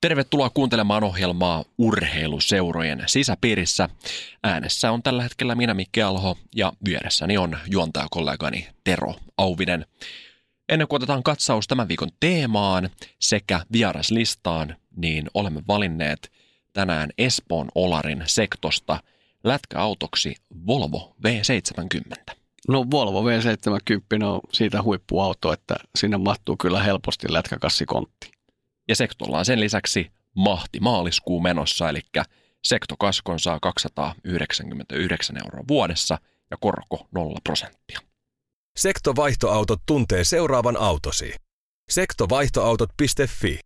Tervetuloa kuuntelemaan ohjelmaa Urheiluseurojen sisäpiirissä. Äänessä on tällä hetkellä minä Mikke Alho ja vieressäni on juontajakollegani Tero Auvinen. Ennen kuin otetaan katsaus tämän viikon teemaan sekä vieraslistaan, niin olemme valinneet tänään Espoon Olarin sektosta lätkäautoksi Volvo V70. No Volvo V70 on siitä huippuauto, että sinne mahtuu kyllä helposti lätkäkassikontti. Ja sektolla on sen lisäksi mahti maaliskuu menossa, eli sektokaskon saa 299 euroa vuodessa ja korko 0 prosenttia. Sektovaihtoautot tuntee seuraavan autosi. Sektovaihtoautot.fi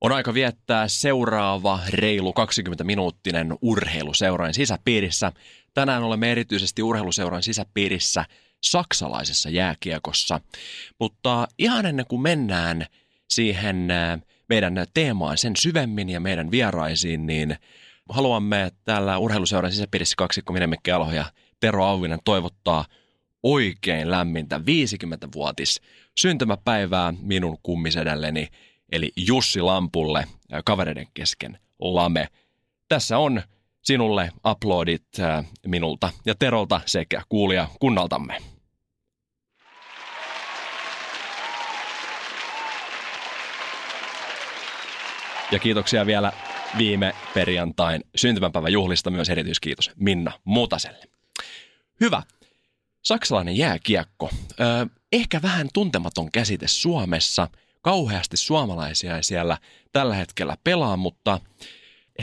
On aika viettää seuraava reilu 20-minuuttinen urheiluseuran sisäpiirissä. Tänään olemme erityisesti urheiluseuran sisäpiirissä saksalaisessa jääkiekossa. Mutta ihan ennen kuin mennään siihen äh, meidän teemaan sen syvemmin ja meidän vieraisiin, niin haluamme täällä urheiluseuran sisäpiirissä kaksikko Minemikke Alho ja Tero Auvinen toivottaa oikein lämmintä 50-vuotis syntymäpäivää minun kummisedälleni, eli Jussi Lampulle äh, kavereiden kesken Lame. Tässä on sinulle uploadit äh, minulta ja Terolta sekä kuulia kunnaltamme. Ja kiitoksia vielä viime perjantain syntymäpäivän juhlista myös erityiskiitos Minna Mutaselle. Hyvä. Saksalainen jääkiekko. Ö, ehkä vähän tuntematon käsite Suomessa. Kauheasti suomalaisia ei siellä tällä hetkellä pelaa, mutta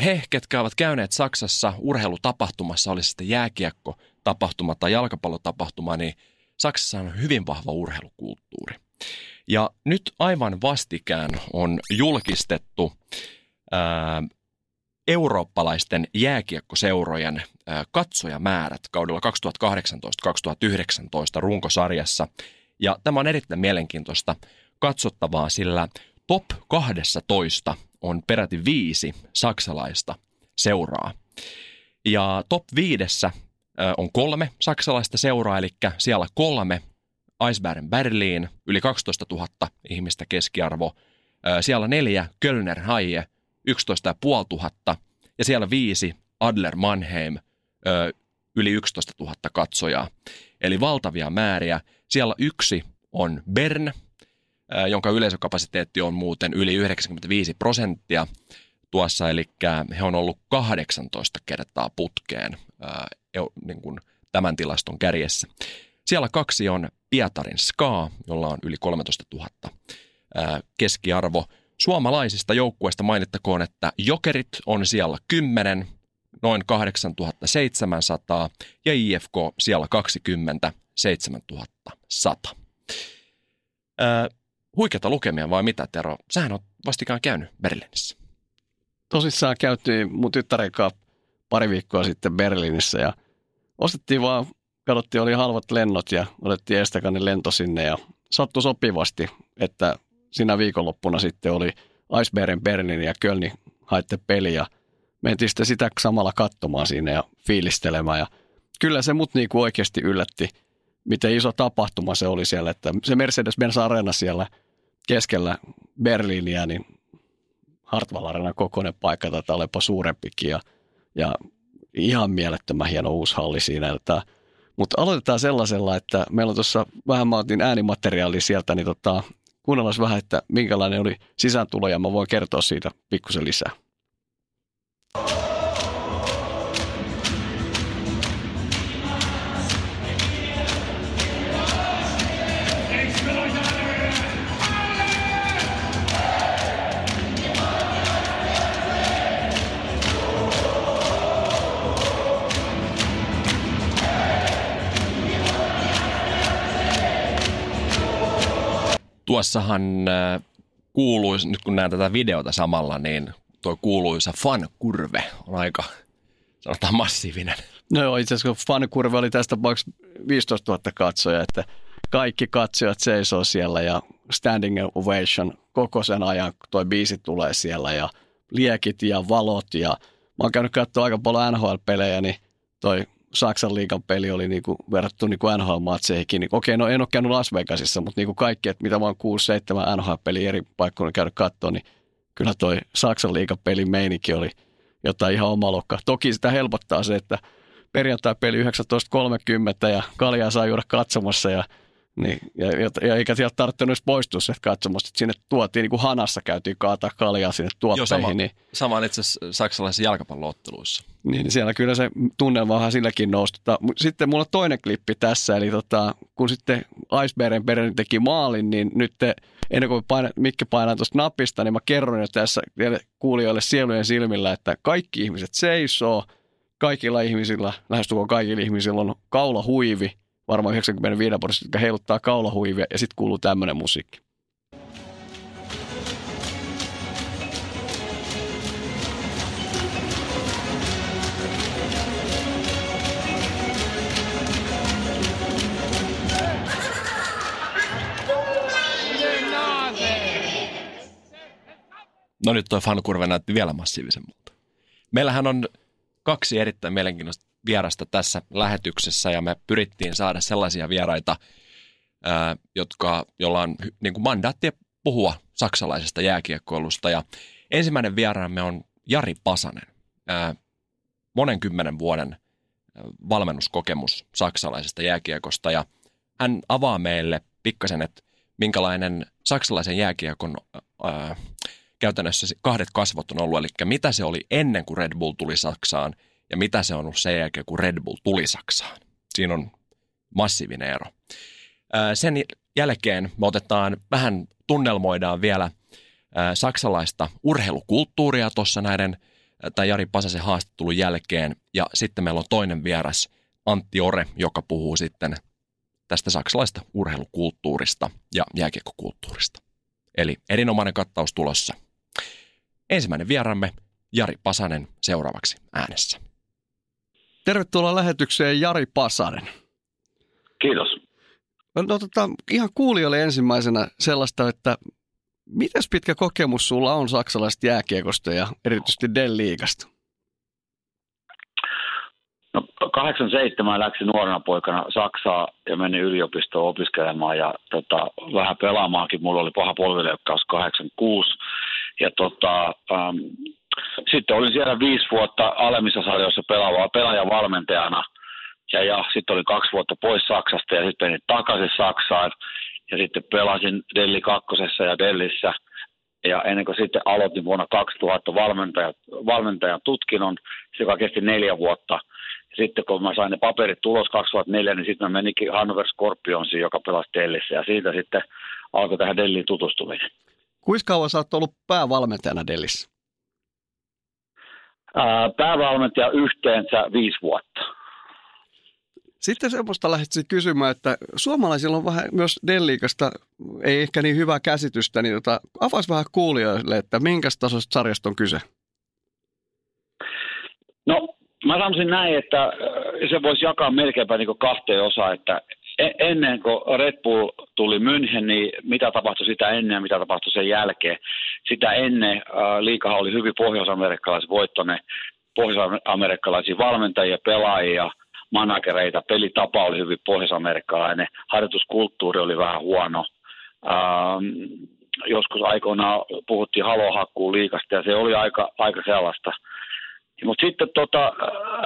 he, ketkä ovat käyneet Saksassa urheilutapahtumassa, oli sitten jääkiekko tapahtuma tai jalkapallotapahtuma, niin Saksassa on hyvin vahva urheilukulttuuri. Ja nyt aivan vastikään on julkistettu ää, eurooppalaisten jääkiekkoseurojen ää, katsojamäärät kaudella 2018-2019 runkosarjassa. Ja tämä on erittäin mielenkiintoista katsottavaa, sillä top 12 on peräti viisi saksalaista seuraa. Ja top viidessä on kolme saksalaista seuraa, eli siellä kolme Eisbären Berliin, yli 12 000 ihmistä keskiarvo. Siellä neljä Kölner Haie, 11 500 ja siellä viisi Adler Mannheim, yli 11 000 katsojaa. Eli valtavia määriä. Siellä yksi on Bern, jonka yleisökapasiteetti on muuten yli 95 prosenttia tuossa, eli he on ollut 18 kertaa putkeen niin kuin tämän tilaston kärjessä. Siellä kaksi on Pietarin Ska, jolla on yli 13 000 keskiarvo. Suomalaisista joukkueista mainittakoon, että Jokerit on siellä 10, noin 8700 ja IFK siellä 20, 7100. Ää, huikeata lukemia vai mitä, Tero? Sähän on vastikään käynyt Berliinissä. Tosissaan käytiin mun tyttären kanssa pari viikkoa sitten Berliinissä ja ostettiin vaan katsottiin, oli halvat lennot ja otettiin Estakanin lento sinne ja sattui sopivasti, että siinä viikonloppuna sitten oli Icebergen Berlin ja Kölni haitte peli ja mentiin sitten sitä samalla katsomaan sinne ja fiilistelemään ja kyllä se mut niinku oikeasti yllätti, miten iso tapahtuma se oli siellä, että se Mercedes-Benz Arena siellä keskellä Berliiniä, niin Hartwall Arena kokoinen paikka, tätä olepa suurempikin ja, ja ihan mielettömän hieno uusi halli siinä, että mutta aloitetaan sellaisella, että meillä on tuossa vähän, mä otin äänimateriaalia sieltä, niin tota, kuunnellaan vähän, että minkälainen oli sisääntulo ja mä voin kertoa siitä pikkusen lisää. Tuossahan kuuluisa, nyt kun näen tätä videota samalla, niin tuo kuuluisa fan-kurve on aika, sanotaan massiivinen. No joo, itse asiassa fan-kurve oli tästä tapauksessa 15 000 katsoja, että kaikki katsojat seisoo siellä ja standing ovation koko sen ajan, kun toi biisi tulee siellä ja liekit ja valot ja mä oon käynyt katsoa aika paljon NHL-pelejä, niin toi Saksan liigan peli oli niinku verrattu niinku NHL-matseihin. Niin, okei, no en ole käynyt Las Vegasissa, mutta niinku kaikki, että mitä oon 6-7 NHL-peliä eri paikkoina käynyt katsoa, niin kyllä toi Saksan liigan pelin meininki oli jotain ihan omalokka. Toki sitä helpottaa se, että perjantai-peli 19.30 ja kaljaa saa juoda katsomassa ja niin, ja, ja, ja eikä sieltä tarvinnut edes poistua se katsomasta. Sinne tuotiin, niin kuin hanassa käytiin kaataa kaljaa sinne tuotteihin. Joo, sama, niin, sama on itse asiassa saksalaisissa jalkapallootteluissa. Niin, niin siellä kyllä se tunnelma vähän silläkin nousi. Tota, sitten mulla on toinen klippi tässä, eli tota, kun sitten Icebergen perään teki maalin, niin nyt te, ennen kuin paina, Mikki painaa tuosta napista, niin mä kerron jo tässä kuulijoille sielujen silmillä, että kaikki ihmiset seisoo, kaikilla ihmisillä, lähestulkoon kaikilla ihmisillä on kaulahuivi, varmaan 95 prosenttia, jotka heiluttaa kaulahuivia ja sitten kuuluu tämmöinen musiikki. No nyt tuo fankurve näytti vielä massiivisemmalta. Meillähän on kaksi erittäin mielenkiintoista vierasta tässä lähetyksessä ja me pyrittiin saada sellaisia vieraita, jotka, joilla on niin kuin mandaatti puhua saksalaisesta jääkiekkoilusta. Ja ensimmäinen vieraamme on Jari Pasanen, monen kymmenen vuoden valmennuskokemus saksalaisesta jääkiekosta. Ja hän avaa meille pikkasen, että minkälainen saksalaisen jääkiekon ää, käytännössä kahdet kasvot on ollut, eli mitä se oli ennen kuin Red Bull tuli Saksaan – ja mitä se on ollut sen jälkeen, kun Red Bull tuli Saksaan. Siinä on massiivinen ero. Sen jälkeen me otetaan vähän, tunnelmoidaan vielä saksalaista urheilukulttuuria tuossa näiden, tai Jari Pasasen haastattelun jälkeen. Ja sitten meillä on toinen vieras, Antti Ore, joka puhuu sitten tästä saksalaista urheilukulttuurista ja jääkiekkokulttuurista. Eli erinomainen kattaus tulossa. Ensimmäinen vieramme Jari Pasanen seuraavaksi äänessä. Tervetuloa lähetykseen Jari Pasanen. Kiitos. No, no tota, ihan kuulijoille ensimmäisenä sellaista, että miten pitkä kokemus sulla on saksalaisesta jääkiekosta ja erityisesti Dell-liigasta? No, 87 läksin nuorena poikana Saksaa ja menin yliopistoon opiskelemaan ja tota, vähän pelaamaankin. Mulla oli paha polvileukkaus 86 ja tota, ähm, sitten olin siellä viisi vuotta alemmissa sarjoissa pelaavaa pelaajan valmentajana. Ja, ja sitten olin kaksi vuotta pois Saksasta ja sitten menin takaisin Saksaan. Ja sitten pelasin Delli kakkosessa ja Dellissä. Ja ennen kuin sitten aloitin vuonna 2000 valmentaja, valmentajan tutkinnon, joka kesti neljä vuotta. Sitten kun mä sain ne paperit tulos 2004, niin sitten mä menikin Hannover Scorpionsiin, joka pelasi Dellissä. Ja siitä sitten alkoi tähän Delliin tutustuminen. Kuinka kauan sä oot ollut päävalmentajana Dellissä? Päävalmentaja yhteensä viisi vuotta. Sitten semmoista lähdettiin kysymään, että suomalaisilla on vähän myös Delliikasta ei ehkä niin hyvää käsitystä, niin tota, avas vähän kuulijoille, että minkä tasoista sarjasta on kyse? No, mä sanoisin näin, että se voisi jakaa melkeinpä niin kahteen osaan, että ennen kuin Red Bull tuli München, niin mitä tapahtui sitä ennen ja mitä tapahtui sen jälkeen. Sitä ennen äh, liikahan oli hyvin pohjois-amerikkalaisvoittoinen, pohjois-amerikkalaisia valmentajia, pelaajia, managereita, pelitapa oli hyvin pohjois-amerikkalainen, harjoituskulttuuri oli vähän huono. Ähm, joskus aikoinaan puhuttiin halohakkuun liikasta ja se oli aika, aika sellaista – mutta sitten tota,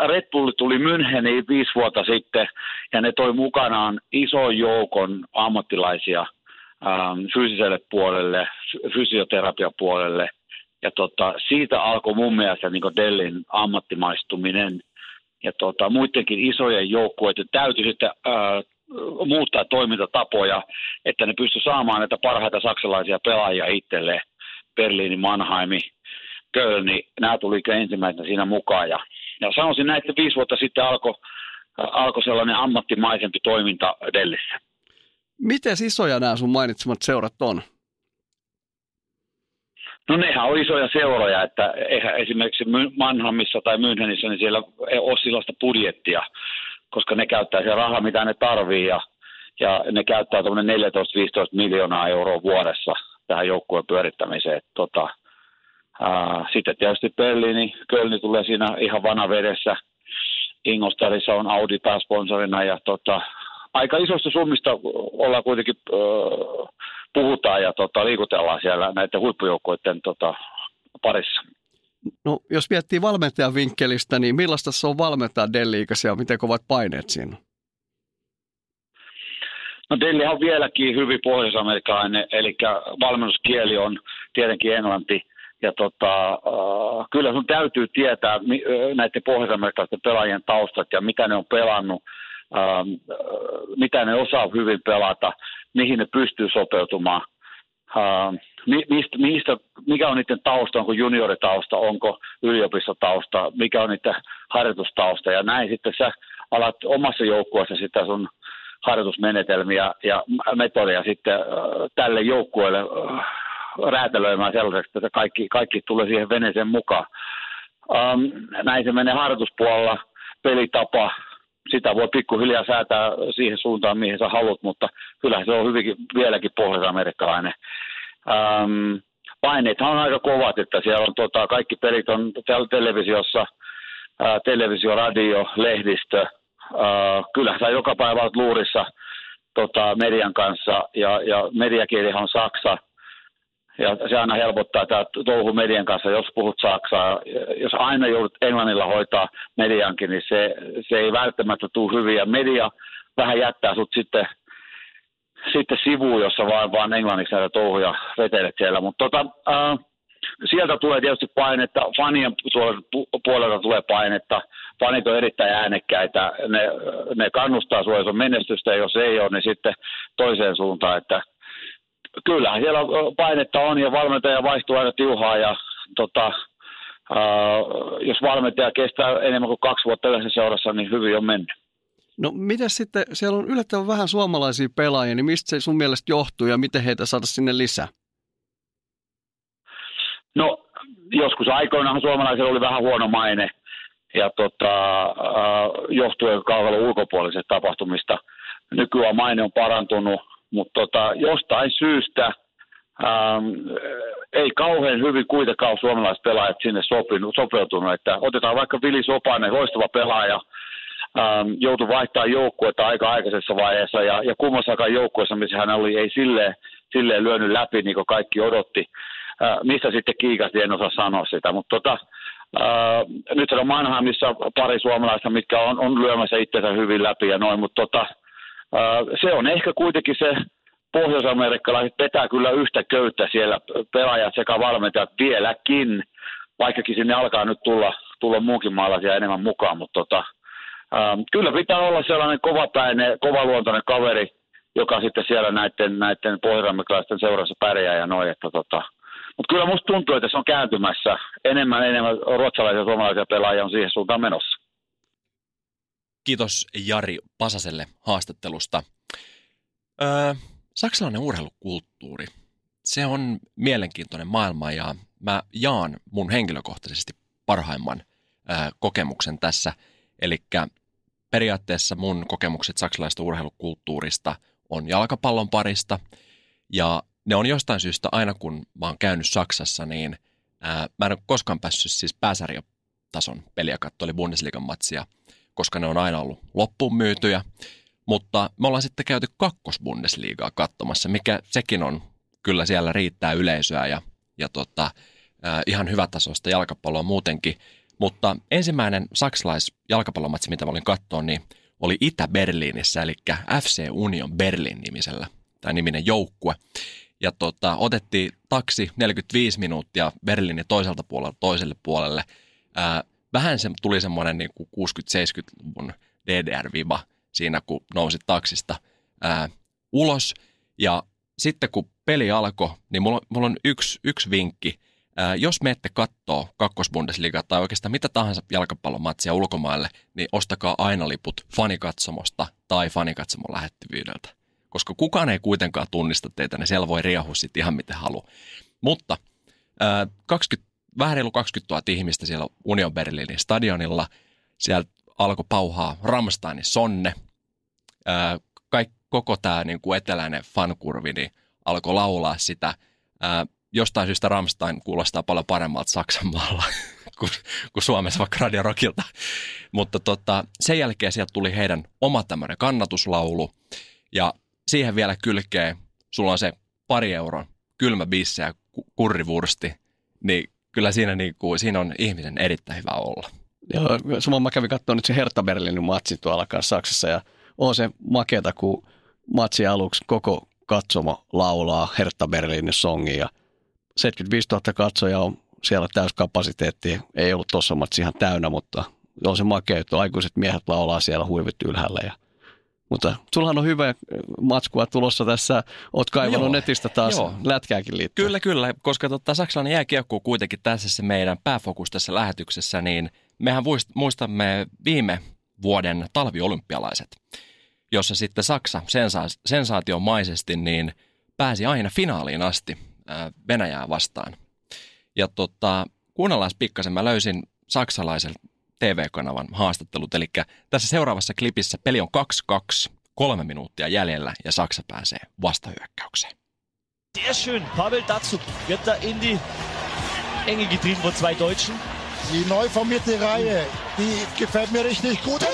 Red Bull tuli Müncheniin viisi vuotta sitten ja ne toi mukanaan ison joukon ammattilaisia ähm, fyysiselle puolelle, fysioterapiapuolelle. Ja tota, siitä alkoi mun mielestä niin Dellin ammattimaistuminen ja tota, muidenkin isojen joukkueiden täytyy sitten äh, muuttaa toimintatapoja, että ne pysty saamaan näitä parhaita saksalaisia pelaajia itselleen. Berliini, Mannheimi, Köln, niin nämä tuli ensimmäisenä siinä mukaan. Ja, ja sanoisin näin, että viisi vuotta sitten alkoi alko sellainen ammattimaisempi toiminta Dellissä. Miten isoja nämä sun mainitsemat seurat on? No nehän on isoja seuroja, että eihän esimerkiksi Mannheimissa tai Münchenissä, niin siellä ei ole sellaista budjettia, koska ne käyttää se raha, mitä ne tarvii ja, ja ne käyttää tuommoinen 14-15 miljoonaa euroa vuodessa tähän joukkueen pyörittämiseen. Tota, sitten tietysti Berliini, Kölni tulee siinä ihan vanavedessä. Ingolstadissa on Audi pääsponsorina ja tota, aika isosta summista ollaan kuitenkin äh, puhutaan ja tota, liikutellaan siellä näiden huippujoukkoiden tota, parissa. No, jos miettii valmentajan vinkkelistä, niin millaista se on valmentaa Delliikäisiä ja miten kovat paineet siinä No Delli on vieläkin hyvin pohjois-amerikkalainen, eli valmennuskieli on tietenkin englanti. Ja tota, uh, kyllä sun täytyy tietää näiden pohjois-amerikkalaisten pelaajien taustat ja mitä ne on pelannut Ähm, äh, mitä ne osaa hyvin pelata, mihin ne pystyy sopeutumaan, ähm, mistä, mistä, mikä on niiden tausta, onko junioritausta, onko yliopistotausta, mikä on niiden harjoitustausta. Ja näin sitten sä alat omassa joukkueessa sitä sun harjoitusmenetelmiä ja metodia sitten äh, tälle joukkueelle äh, räätälöimään sellaiseksi, että kaikki, kaikki tulee siihen veneeseen mukaan. Ähm, näin se menee harjoituspuolella, pelitapa, sitä voi pikkuhiljaa säätää siihen suuntaan, mihin sä haluat, mutta kyllä se on hyvinkin vieläkin pohjois-amerikkalainen. Ähm, paineethan on aika kovat, että siellä on tota, kaikki pelit on täällä televisiossa, ää, televisio, radio, lehdistö. Ää, kyllä sä joka päivä olet luurissa tota, median kanssa ja, ja mediakielihan on saksa – ja se aina helpottaa tämä touhu median kanssa, jos puhut saksaa. Jos aina joudut englannilla hoitaa mediankin, niin se, se ei välttämättä tule hyvin. Ja media vähän jättää sut sitten, sitten sivuun, jossa vaan, vaan englanniksi näitä touhuja vetelet siellä. Mutta tota, äh, sieltä tulee tietysti painetta, fanien puolelta tulee painetta. Fanit on erittäin äänekkäitä, ne, ne kannustaa sinua, jos on menestystä, ja jos ei ole, niin sitten toiseen suuntaan, että – kyllähän siellä painetta on ja valmentaja vaihtuu aina tiuhaa ja tota, Uh, jos valmentaja kestää enemmän kuin kaksi vuotta yhdessä seurassa, niin hyvin on mennyt. No mitä sitten, siellä on yllättävän vähän suomalaisia pelaajia, niin mistä se sun mielestä johtuu ja miten heitä saada sinne lisää? No joskus aikoinaan suomalaisilla oli vähän huono maine ja tota, johtuen kaukalon ulkopuolisesta tapahtumista. Nykyään maine on parantunut, mutta tota, jostain syystä ähm, ei kauhean hyvin kuitenkaan suomalaiset pelaajat sinne sopinut, sopeutunut. Että otetaan vaikka Vili Sopanen, loistava pelaaja, ähm, joutui vaihtaa joukkuetta aika aikaisessa vaiheessa ja, ja kummassakaan joukkueessa, missä hän oli, ei silleen, silleen lyönyt läpi niin kuin kaikki odotti. Äh, mistä sitten kiikasti, en osaa sanoa sitä, mutta tota, äh, nyt on Mannheimissa pari suomalaista, mitkä on, on lyömässä itsensä hyvin läpi ja noin, mutta tota, se on ehkä kuitenkin se, pohjois-amerikkalaiset vetää kyllä yhtä köyttä siellä pelaajat sekä valmentajat vieläkin, vaikkakin sinne alkaa nyt tulla, tulla muunkin maalaisia enemmän mukaan, mutta tota, ää, kyllä pitää olla sellainen kovapäinen, kovaluontoinen kaveri, joka sitten siellä näiden, näiden pohjois seurassa pärjää ja noin, että tota, mutta kyllä musta tuntuu, että se on kääntymässä. Enemmän enemmän ruotsalaisia ja suomalaisia pelaajia on siihen suuntaan menossa. Kiitos Jari Pasaselle haastattelusta. Öö, saksalainen urheilukulttuuri, se on mielenkiintoinen maailma ja mä jaan mun henkilökohtaisesti parhaimman öö, kokemuksen tässä. Eli periaatteessa mun kokemukset saksalaisesta urheilukulttuurista on jalkapallon parista ja ne on jostain syystä aina kun mä oon käynyt Saksassa, niin ää, mä en ole koskaan päässyt siis pääsarjatason peliä katsoa, eli Bundesliigan matsia – koska ne on aina ollut loppuun myytyjä. Mutta me ollaan sitten käyty kakkosbundesliigaa katsomassa, mikä sekin on kyllä siellä riittää yleisöä ja, ja tota, ihan hyvätasoista jalkapalloa muutenkin. Mutta ensimmäinen saksalais-jalkapallomatsi, mitä mä olin katsoa, niin oli Itä-Berliinissä, eli FC Union Berlin nimisellä, tai niminen joukkue. Ja tota, otettiin taksi 45 minuuttia Berliinin toiselta puolelta toiselle puolelle. Ää, vähän se tuli semmoinen niin 60-70-luvun DDR-viba siinä, kun nousi taksista ää, ulos. Ja sitten kun peli alkoi, niin mulla, mulla on yksi, yksi vinkki. Ää, jos menette kattoo kakkosbundesliigaa tai oikeastaan mitä tahansa jalkapallomatsia ulkomaille, niin ostakaa aina liput fanikatsomosta tai fanikatsomon lähettyvyydeltä. Koska kukaan ei kuitenkaan tunnista teitä, niin siellä voi riehua sitten ihan miten haluaa. Mutta 20, vähän reilu 20 000 ihmistä siellä Union Berlinin stadionilla. Siellä alkoi pauhaa Rammsteinin sonne. Kaik, koko tämä niin kuin eteläinen fankurvi niin alkoi laulaa sitä. Jostain syystä Rammstein kuulostaa paljon paremmalta Saksan maalla kuin, kuin Suomessa vaikka Radio Rockilta. Mutta tota, sen jälkeen sieltä tuli heidän oma tämmöinen kannatuslaulu. Ja siihen vielä kylkee, sulla on se pari euron kylmä bisse ja kurrivursti, niin kyllä siinä, niin kuin, siinä on ihmisen erittäin hyvä olla. Joo, samoin mä kävin katsomaan nyt se Hertha Berlinin matsi tuolla Saksassa ja on se makeata, kun matsi aluksi koko katsomo laulaa Hertha Berlinin songia ja 75 000 katsojaa on siellä täyskapasiteetti. Ei ollut tuossa matsi ihan täynnä, mutta on se makea, että aikuiset miehet laulaa siellä huivit ylhäällä ja mutta sullahan on hyvä matskua tulossa tässä. Oot kaivannut no netistä taas joo. lätkääkin liittyen. Kyllä, kyllä, koska tota, saksalainen jääkiekko kuitenkin tässä se meidän pääfokus tässä lähetyksessä, niin mehän muistamme viime vuoden talviolympialaiset, jossa sitten Saksa sensa- sensaatiomaisesti niin pääsi aina finaaliin asti Venäjää vastaan. Ja tota, kuunnellaan pikkasen, mä löysin saksalaisen TV-kanavan haastattelut. Eli tässä seuraavassa klipissä peli on 2-2, kolme minuuttia jäljellä ja Saksa pääsee vastahyökkäykseen. Sehr schön. Pavel Datsuk wird da in die Enge getrieben von zwei Deutschen. Die neu formierte Reihe, die gefällt mir richtig gut.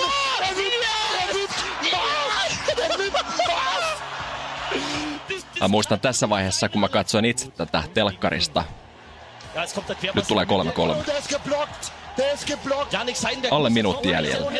Mä muistan tässä vaiheessa, kun mä katsoin itse tätä telkkarista. Nyt tulee 3-3. Alle minuutti jäljellä.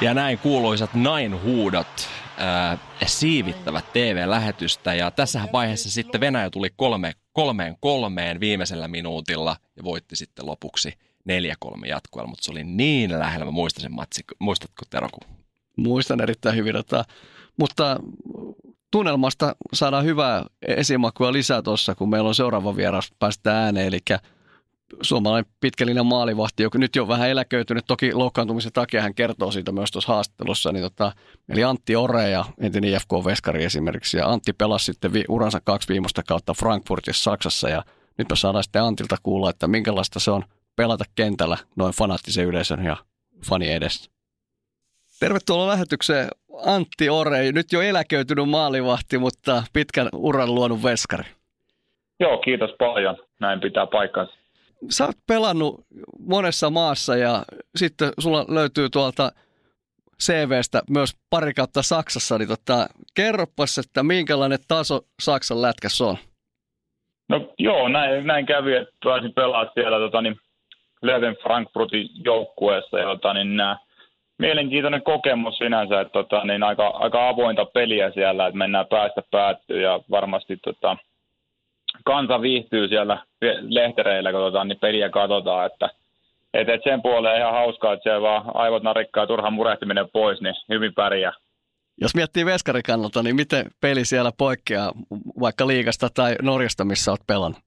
Ja näin kuuluisat Nain-huudot äh, siivittävät TV-lähetystä. Ja tässä vaiheessa sitten Venäjä tuli kolme, kolmeen kolmeen viimeisellä minuutilla ja voitti sitten lopuksi 4-3 jatkoilla, mutta se oli niin lähellä. Mä muistan sen matsi. Muistatko Teroku? Muistan erittäin hyvin. Että, mutta tunnelmasta saadaan hyvää esimakua lisää tuossa, kun meillä on seuraava vieras päästä ääneen, eli suomalainen pitkälinen maalivahti, joka nyt jo vähän eläköitynyt, toki loukkaantumisen takia hän kertoo siitä myös tuossa haastattelussa, niin tota, eli Antti Ore ja entinen IFK-veskari esimerkiksi, ja Antti pelasi sitten vi- uransa kaksi viimeistä kautta Frankfurtissa Saksassa, ja nyt me saadaan sitten Antilta kuulla, että minkälaista se on pelata kentällä noin fanaattisen yleisön ja fani edessä. Tervetuloa lähetykseen Antti Ore, nyt jo eläköitynyt maalivahti, mutta pitkän uran luonut veskari. Joo, kiitos paljon. Näin pitää paikkansa. Sä oot pelannut monessa maassa ja sitten sulla löytyy tuolta CVstä myös pari kautta Saksassa, niin tota, kerropas, että minkälainen taso Saksan lätkässä on? No joo, näin, näin kävi, että pääsin pelaamaan siellä tota, niin, Leven Frankfurtin joukkueessa ja tota, niin, nämä mielenkiintoinen kokemus sinänsä, että tota, niin aika, aika avointa peliä siellä, että mennään päästä päättyä ja varmasti tota, kansa viihtyy siellä lehtereillä, kun tota, niin peliä katsotaan, että et, et sen puoleen ihan hauskaa, että siellä vaan aivot narikkaa ja turha murehtiminen pois, niin hyvin pärjää. Jos miettii veskarin kannalta, niin miten peli siellä poikkeaa vaikka liigasta tai Norjasta, missä olet pelannut?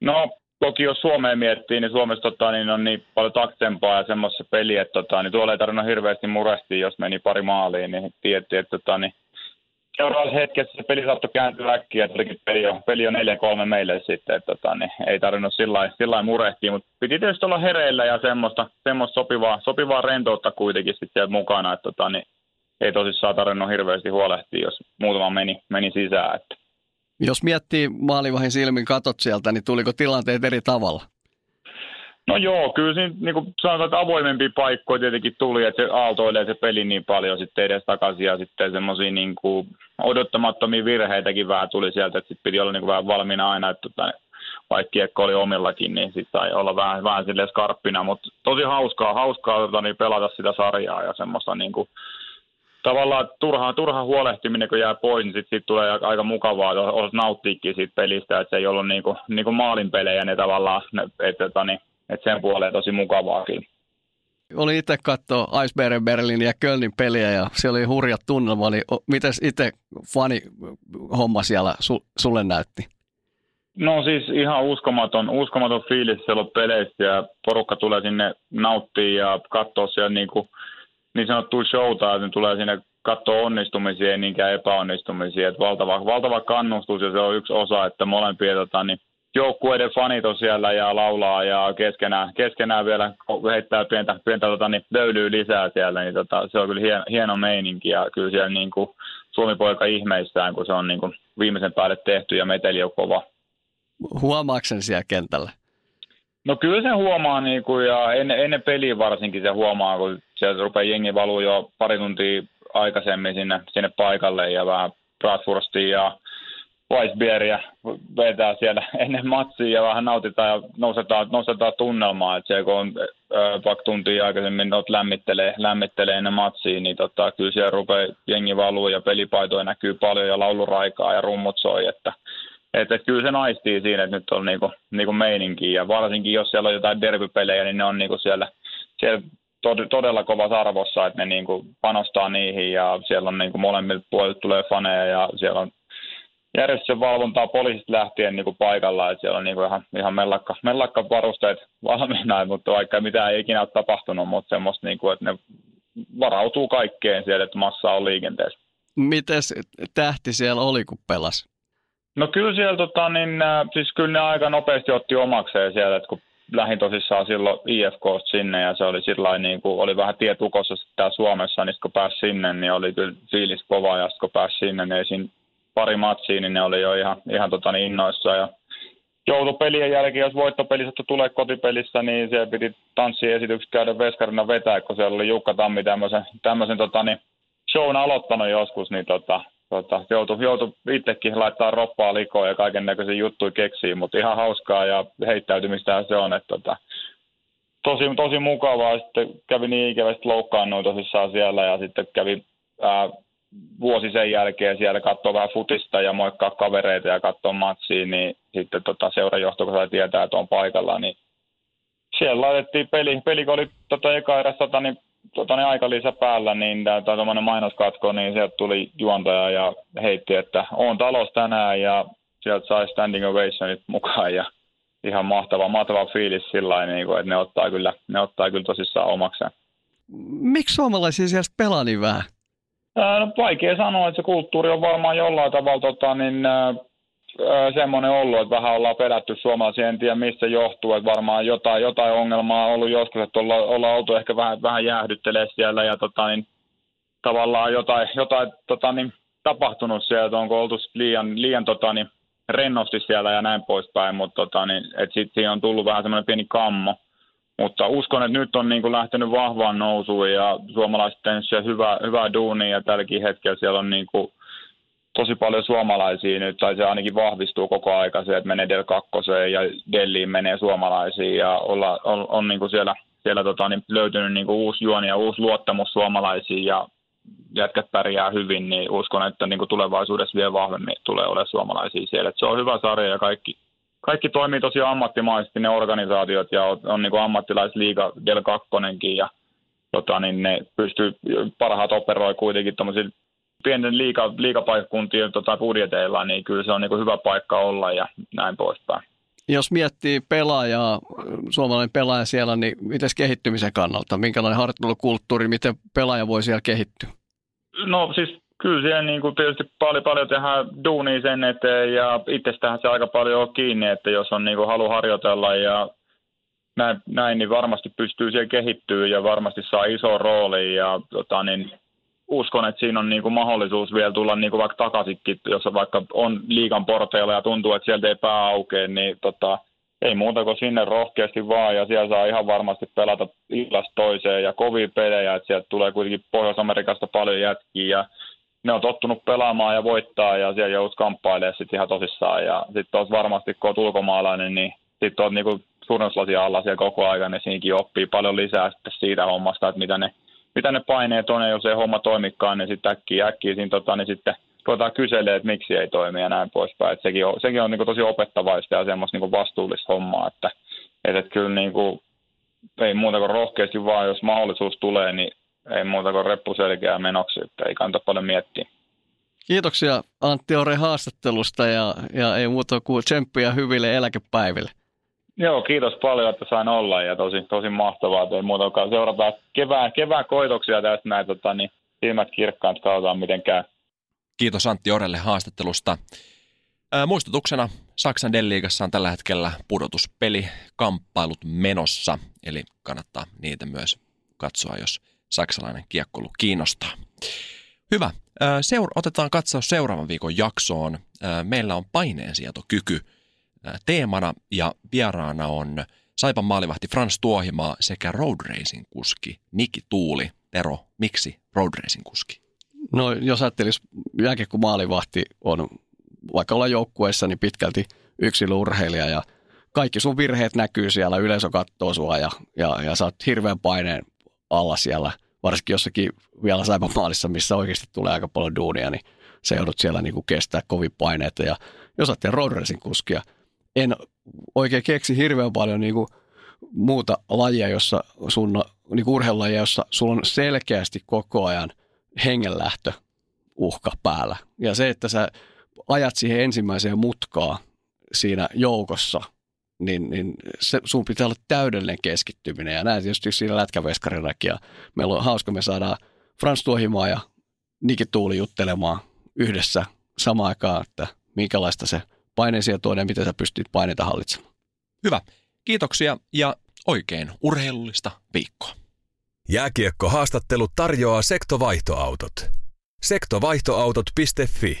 No toki jos Suomeen miettii, niin Suomessa tota, niin on niin paljon taksempaa ja semmoista peliä, että tota, niin tuolla ei tarvinnut hirveästi murehtia, jos meni pari maaliin, niin tiettiin, että tota, niin seuraavassa hetkessä se peli saattoi kääntyä äkkiä, että peli on, peli on 4-3 meille sitten, että tota, niin ei tarvinnut sillä murehtia, mutta piti tietysti olla hereillä ja semmoista, semmoista sopivaa, sopivaa rentoutta kuitenkin sitten mukana, että tota, niin ei tosissaan tarvinnut hirveästi huolehtia, jos muutama meni, meni sisään. Että. Jos miettii maalivahin silmin katot sieltä, niin tuliko tilanteet eri tavalla? No joo, kyllä siinä niin kuin sanotaan, että avoimempia paikkoja tietenkin tuli, että se aaltoilee se peli niin paljon sitten edes takaisin ja sitten semmoisia niin odottamattomia virheitäkin vähän tuli sieltä, että sitten piti olla niin kuin vähän valmiina aina, että tota, vaikka kiekko oli omillakin, niin sitten sai olla vähän, vähän silleen skarppina, mutta tosi hauskaa, hauskaa tota, niin pelata sitä sarjaa ja semmoista niin kuin, tavallaan turha, turha huolehtiminen, kun jää pois, niin sitten sit tulee aika mukavaa, että osaat nauttiikin siitä pelistä, että se ei ollut niinku, niinku maalinpelejä ne tavallaan, että et, niin, et sen puoleen tosi mukavaakin. Oli itse katsoa Iceberg Berlin ja Kölnin peliä ja se oli hurjat tunnelma, niin miten itse fani homma siellä su, sulle näytti? No siis ihan uskomaton, uskomaton fiilis siellä on peleissä ja porukka tulee sinne nauttii ja katsoo siellä niin kuin niin sanottua showta, että ne tulee sinne katsoa onnistumisia ei niinkään epäonnistumisia. Että valtava, valtava kannustus ja se on yksi osa, että molempia tota, niin joukkueiden fanit on siellä ja laulaa ja keskenään, keskenään vielä heittää pientä, pientä tota, niin löylyy lisää siellä, niin tota, se on kyllä hieno, hieno meininki ja kyllä siellä niin kuin, Suomi-poika ihmeissään, kun se on niin kuin, viimeisen päälle tehty ja meteli on kova. Huomaako sen siellä kentällä? No kyllä se huomaa niin kuin, ja ennen, ennen peliä varsinkin se huomaa, kun sieltä rupeaa jengi valuu jo pari tuntia aikaisemmin sinne, sinne paikalle ja vähän Bratwurstia ja Weissbieria vetää siellä ennen matsia ja vähän nautitaan ja nostetaan, nostetaan tunnelmaa. Että se kun on vaikka tuntia aikaisemmin not lämmittelee, lämmittelee ennen matsia, niin tota, kyllä siellä rupeaa jengi valuu ja pelipaitoja näkyy paljon ja lauluraikaa ja rummut soi. Että, että, että kyllä se naistii siinä, että nyt on niinku, niinku meininki ja varsinkin jos siellä on jotain derbypelejä, niin ne on niinku siellä, siellä todella kovassa arvossa, että ne niinku panostaa niihin ja siellä on niinku molemmilta puolilta tulee faneja ja siellä on järjestyksen valvontaa poliisista lähtien niin kuin paikalla, että siellä on niin kuin ihan, ihan mellakka, mellakka varusteet valmiina, mutta vaikka mitään ei ikinä ole tapahtunut, mutta semmoista, niin kuin, että ne varautuu kaikkeen siellä, että massa on liikenteessä. Mites tähti siellä oli, kun pelas? No kyllä siellä, tota, niin, äh, siis kyllä ne aika nopeasti otti omakseen siellä, että kun lähin tosissaan silloin IFK sinne ja se oli sillä niin kuin, oli vähän tietukossa täällä Suomessa, niin kun pääsi sinne, niin oli kyllä fiilis kova ja kun pääsi sinne, niin siinä pari matsia, niin ne oli jo ihan, ihan tota niin innoissa. Ja joutui pelien jälkeen, jos voittopeli tulee kotipelissä, niin se piti tanssiesitykset käydä veskarina vetää, kun siellä oli Jukka Tammi tämmöisen, tämmöisen tota niin, shown aloittanut joskus, niin tota, tota, joutui, joutui itsekin laittaa roppaa likoon ja kaiken näköisiä juttuja keksiä, mutta ihan hauskaa ja heittäytymistä se on, että tota, tosi, tosi mukavaa. Sitten kävi niin ikävästi loukkaannuin tosissaan siellä ja sitten kävi ää, vuosi sen jälkeen siellä katsoa vähän futista ja moikkaa kavereita ja katsoa matsia, niin sitten tota seurajohto, kun sai tietää, että on paikalla, niin siellä laitettiin peli, peli kun oli tota eka tota, niin, tota, niin aikalisä päällä, niin tämä mainoskatko, niin sieltä tuli juontaja ja heitti, että on talos tänään ja sieltä sai standing ovationit mukaan ja ihan mahtava, mahtava fiilis sillä niin kuin, että ne ottaa kyllä, ne ottaa kyllä tosissaan omakseen. Miksi suomalaisia siellä pelaa niin vähän? No, vaikea sanoa, että se kulttuuri on varmaan jollain tavalla tota, niin, semmoinen ollut, että vähän ollaan pelätty suomalaisia, en tiedä mistä johtuu, että varmaan jotain, jotain ongelmaa on ollut joskus, että olla, ollaan oltu ehkä vähän, vähän jäähdyttelee siellä ja tota, niin, tavallaan jotain, jotain tota, niin, tapahtunut siellä, että onko oltu liian, liian tota, niin, rennosti siellä ja näin poispäin, mutta tota, niin, sitten siihen on tullut vähän semmoinen pieni kammo. Mutta uskon, että nyt on niin kuin lähtenyt vahvaan nousuun ja suomalaiset tehneet hyvää, hyvää duunia ja tälläkin hetkellä siellä on niin kuin tosi paljon suomalaisia nyt, tai se ainakin vahvistuu koko aika se, että menee Del 2 ja Delliin menee suomalaisia ja olla, on, on niin kuin siellä, siellä tota, niin löytynyt niin kuin uusi juoni ja uusi luottamus suomalaisiin ja jätkät pärjää hyvin, niin uskon, että niin kuin tulevaisuudessa vielä vahvemmin tulee olemaan suomalaisia siellä. Et se on hyvä sarja ja kaikki, kaikki toimii tosi ammattimaisesti ne organisaatiot ja on, on niin ammattilaisliiga Del 2 ja tota, niin ne pystyy, parhaat operoi kuitenkin pienten liiga, liigapaikkakuntien tota, budjeteilla, niin kyllä se on niin hyvä paikka olla ja näin poispäin. Jos miettii pelaajaa, suomalainen pelaaja siellä, niin miten kehittymisen kannalta? Minkälainen harjoittelukulttuuri, miten pelaaja voi siellä kehittyä? No siis Kyllä siellä niin kuin tietysti paljon, paljon tehdään duunia sen eteen ja itsestähän se aika paljon on kiinni, että jos on niin kuin halu harjoitella ja näin, näin, niin varmasti pystyy siellä kehittyä ja varmasti saa iso rooli ja tota, niin uskon, että siinä on niin kuin mahdollisuus vielä tulla niin kuin vaikka takaisinkin, jos vaikka on liikan porteilla ja tuntuu, että sieltä ei pää aukea, niin tota, ei muuta kuin sinne rohkeasti vaan ja siellä saa ihan varmasti pelata illasta toiseen ja kovia pelejä, että sieltä tulee kuitenkin Pohjois-Amerikasta paljon jätkiä ja ne on tottunut pelaamaan ja voittaa ja siellä joudut kamppailemaan sitten ihan tosissaan. Ja sitten olisi varmasti, kun olet ulkomaalainen, niin sitten olet niinku suurennuslasia alla siellä koko ajan, niin siinäkin oppii paljon lisää sitten siitä hommasta, että mitä ne, mitä ne paineet on, ja jos ei homma toimikaan, niin sitten äkkiä, äkkiä siinä, tota, niin sitten ruvetaan kyselemään, että miksi ei toimi ja näin poispäin. Et sekin on, sekin on niin tosi opettavaista ja semmoista niin vastuullista hommaa, että, että, että kyllä niin kuin, ei muuta kuin rohkeasti vaan, jos mahdollisuus tulee, niin ei muuta kuin reppu selkeää menoksi, että ei kannata paljon miettiä. Kiitoksia Antti Ore haastattelusta ja, ja ei muuta kuin tsemppiä hyville eläkepäiville. Joo, kiitos paljon, että sain olla ja tosi, tosi mahtavaa, että ei muuta kuin seurataan kevään, kevään koitoksia tästä näin, tota, niin silmät kirkkaat, katsotaan miten käy. Kiitos Antti Orelle haastattelusta. Ää, muistutuksena Saksan Delliigassa on tällä hetkellä pudotuspeli kamppailut menossa, eli kannattaa niitä myös katsoa, jos saksalainen kiekkoilu kiinnostaa. Hyvä. Seur- otetaan katsaus seuraavan viikon jaksoon. Meillä on paineensietokyky teemana ja vieraana on Saipan maalivahti Frans Tuohimaa sekä road racing kuski Niki Tuuli. Tero, miksi road racing kuski? No jos ajattelisi, kun maalivahti on vaikka olla joukkueessa, niin pitkälti yksilurheilija ja kaikki sun virheet näkyy siellä, yleisö katsoo sua ja, ja, ja sä oot hirveän paineen alla siellä, varsinkin jossakin vielä Saipan missä oikeasti tulee aika paljon duunia, niin sä joudut siellä niin kuin kestää kovin paineita. Ja jos ajattelee road kuskia, en oikein keksi hirveän paljon niin kuin muuta lajia, jossa sun, niin kuin urheilulajia, jossa sulla on selkeästi koko ajan hengenlähtö uhka päällä. Ja se, että sä ajat siihen ensimmäiseen mutkaa siinä joukossa, niin, niin se, sun pitää olla täydellinen keskittyminen. Ja näin tietysti siinä lätkäveskarinakin. Ja meillä on hauska, me saadaan Frans Tuohimaa ja Niki Tuuli juttelemaan yhdessä samaan aikaan, että minkälaista se paineensietoinen ja miten sä pystyt paineita hallitsemaan. Hyvä. Kiitoksia ja oikein urheilullista viikkoa. Jääkiekko-haastattelu tarjoaa sektovaihtoautot. Sektovaihtoautot.fi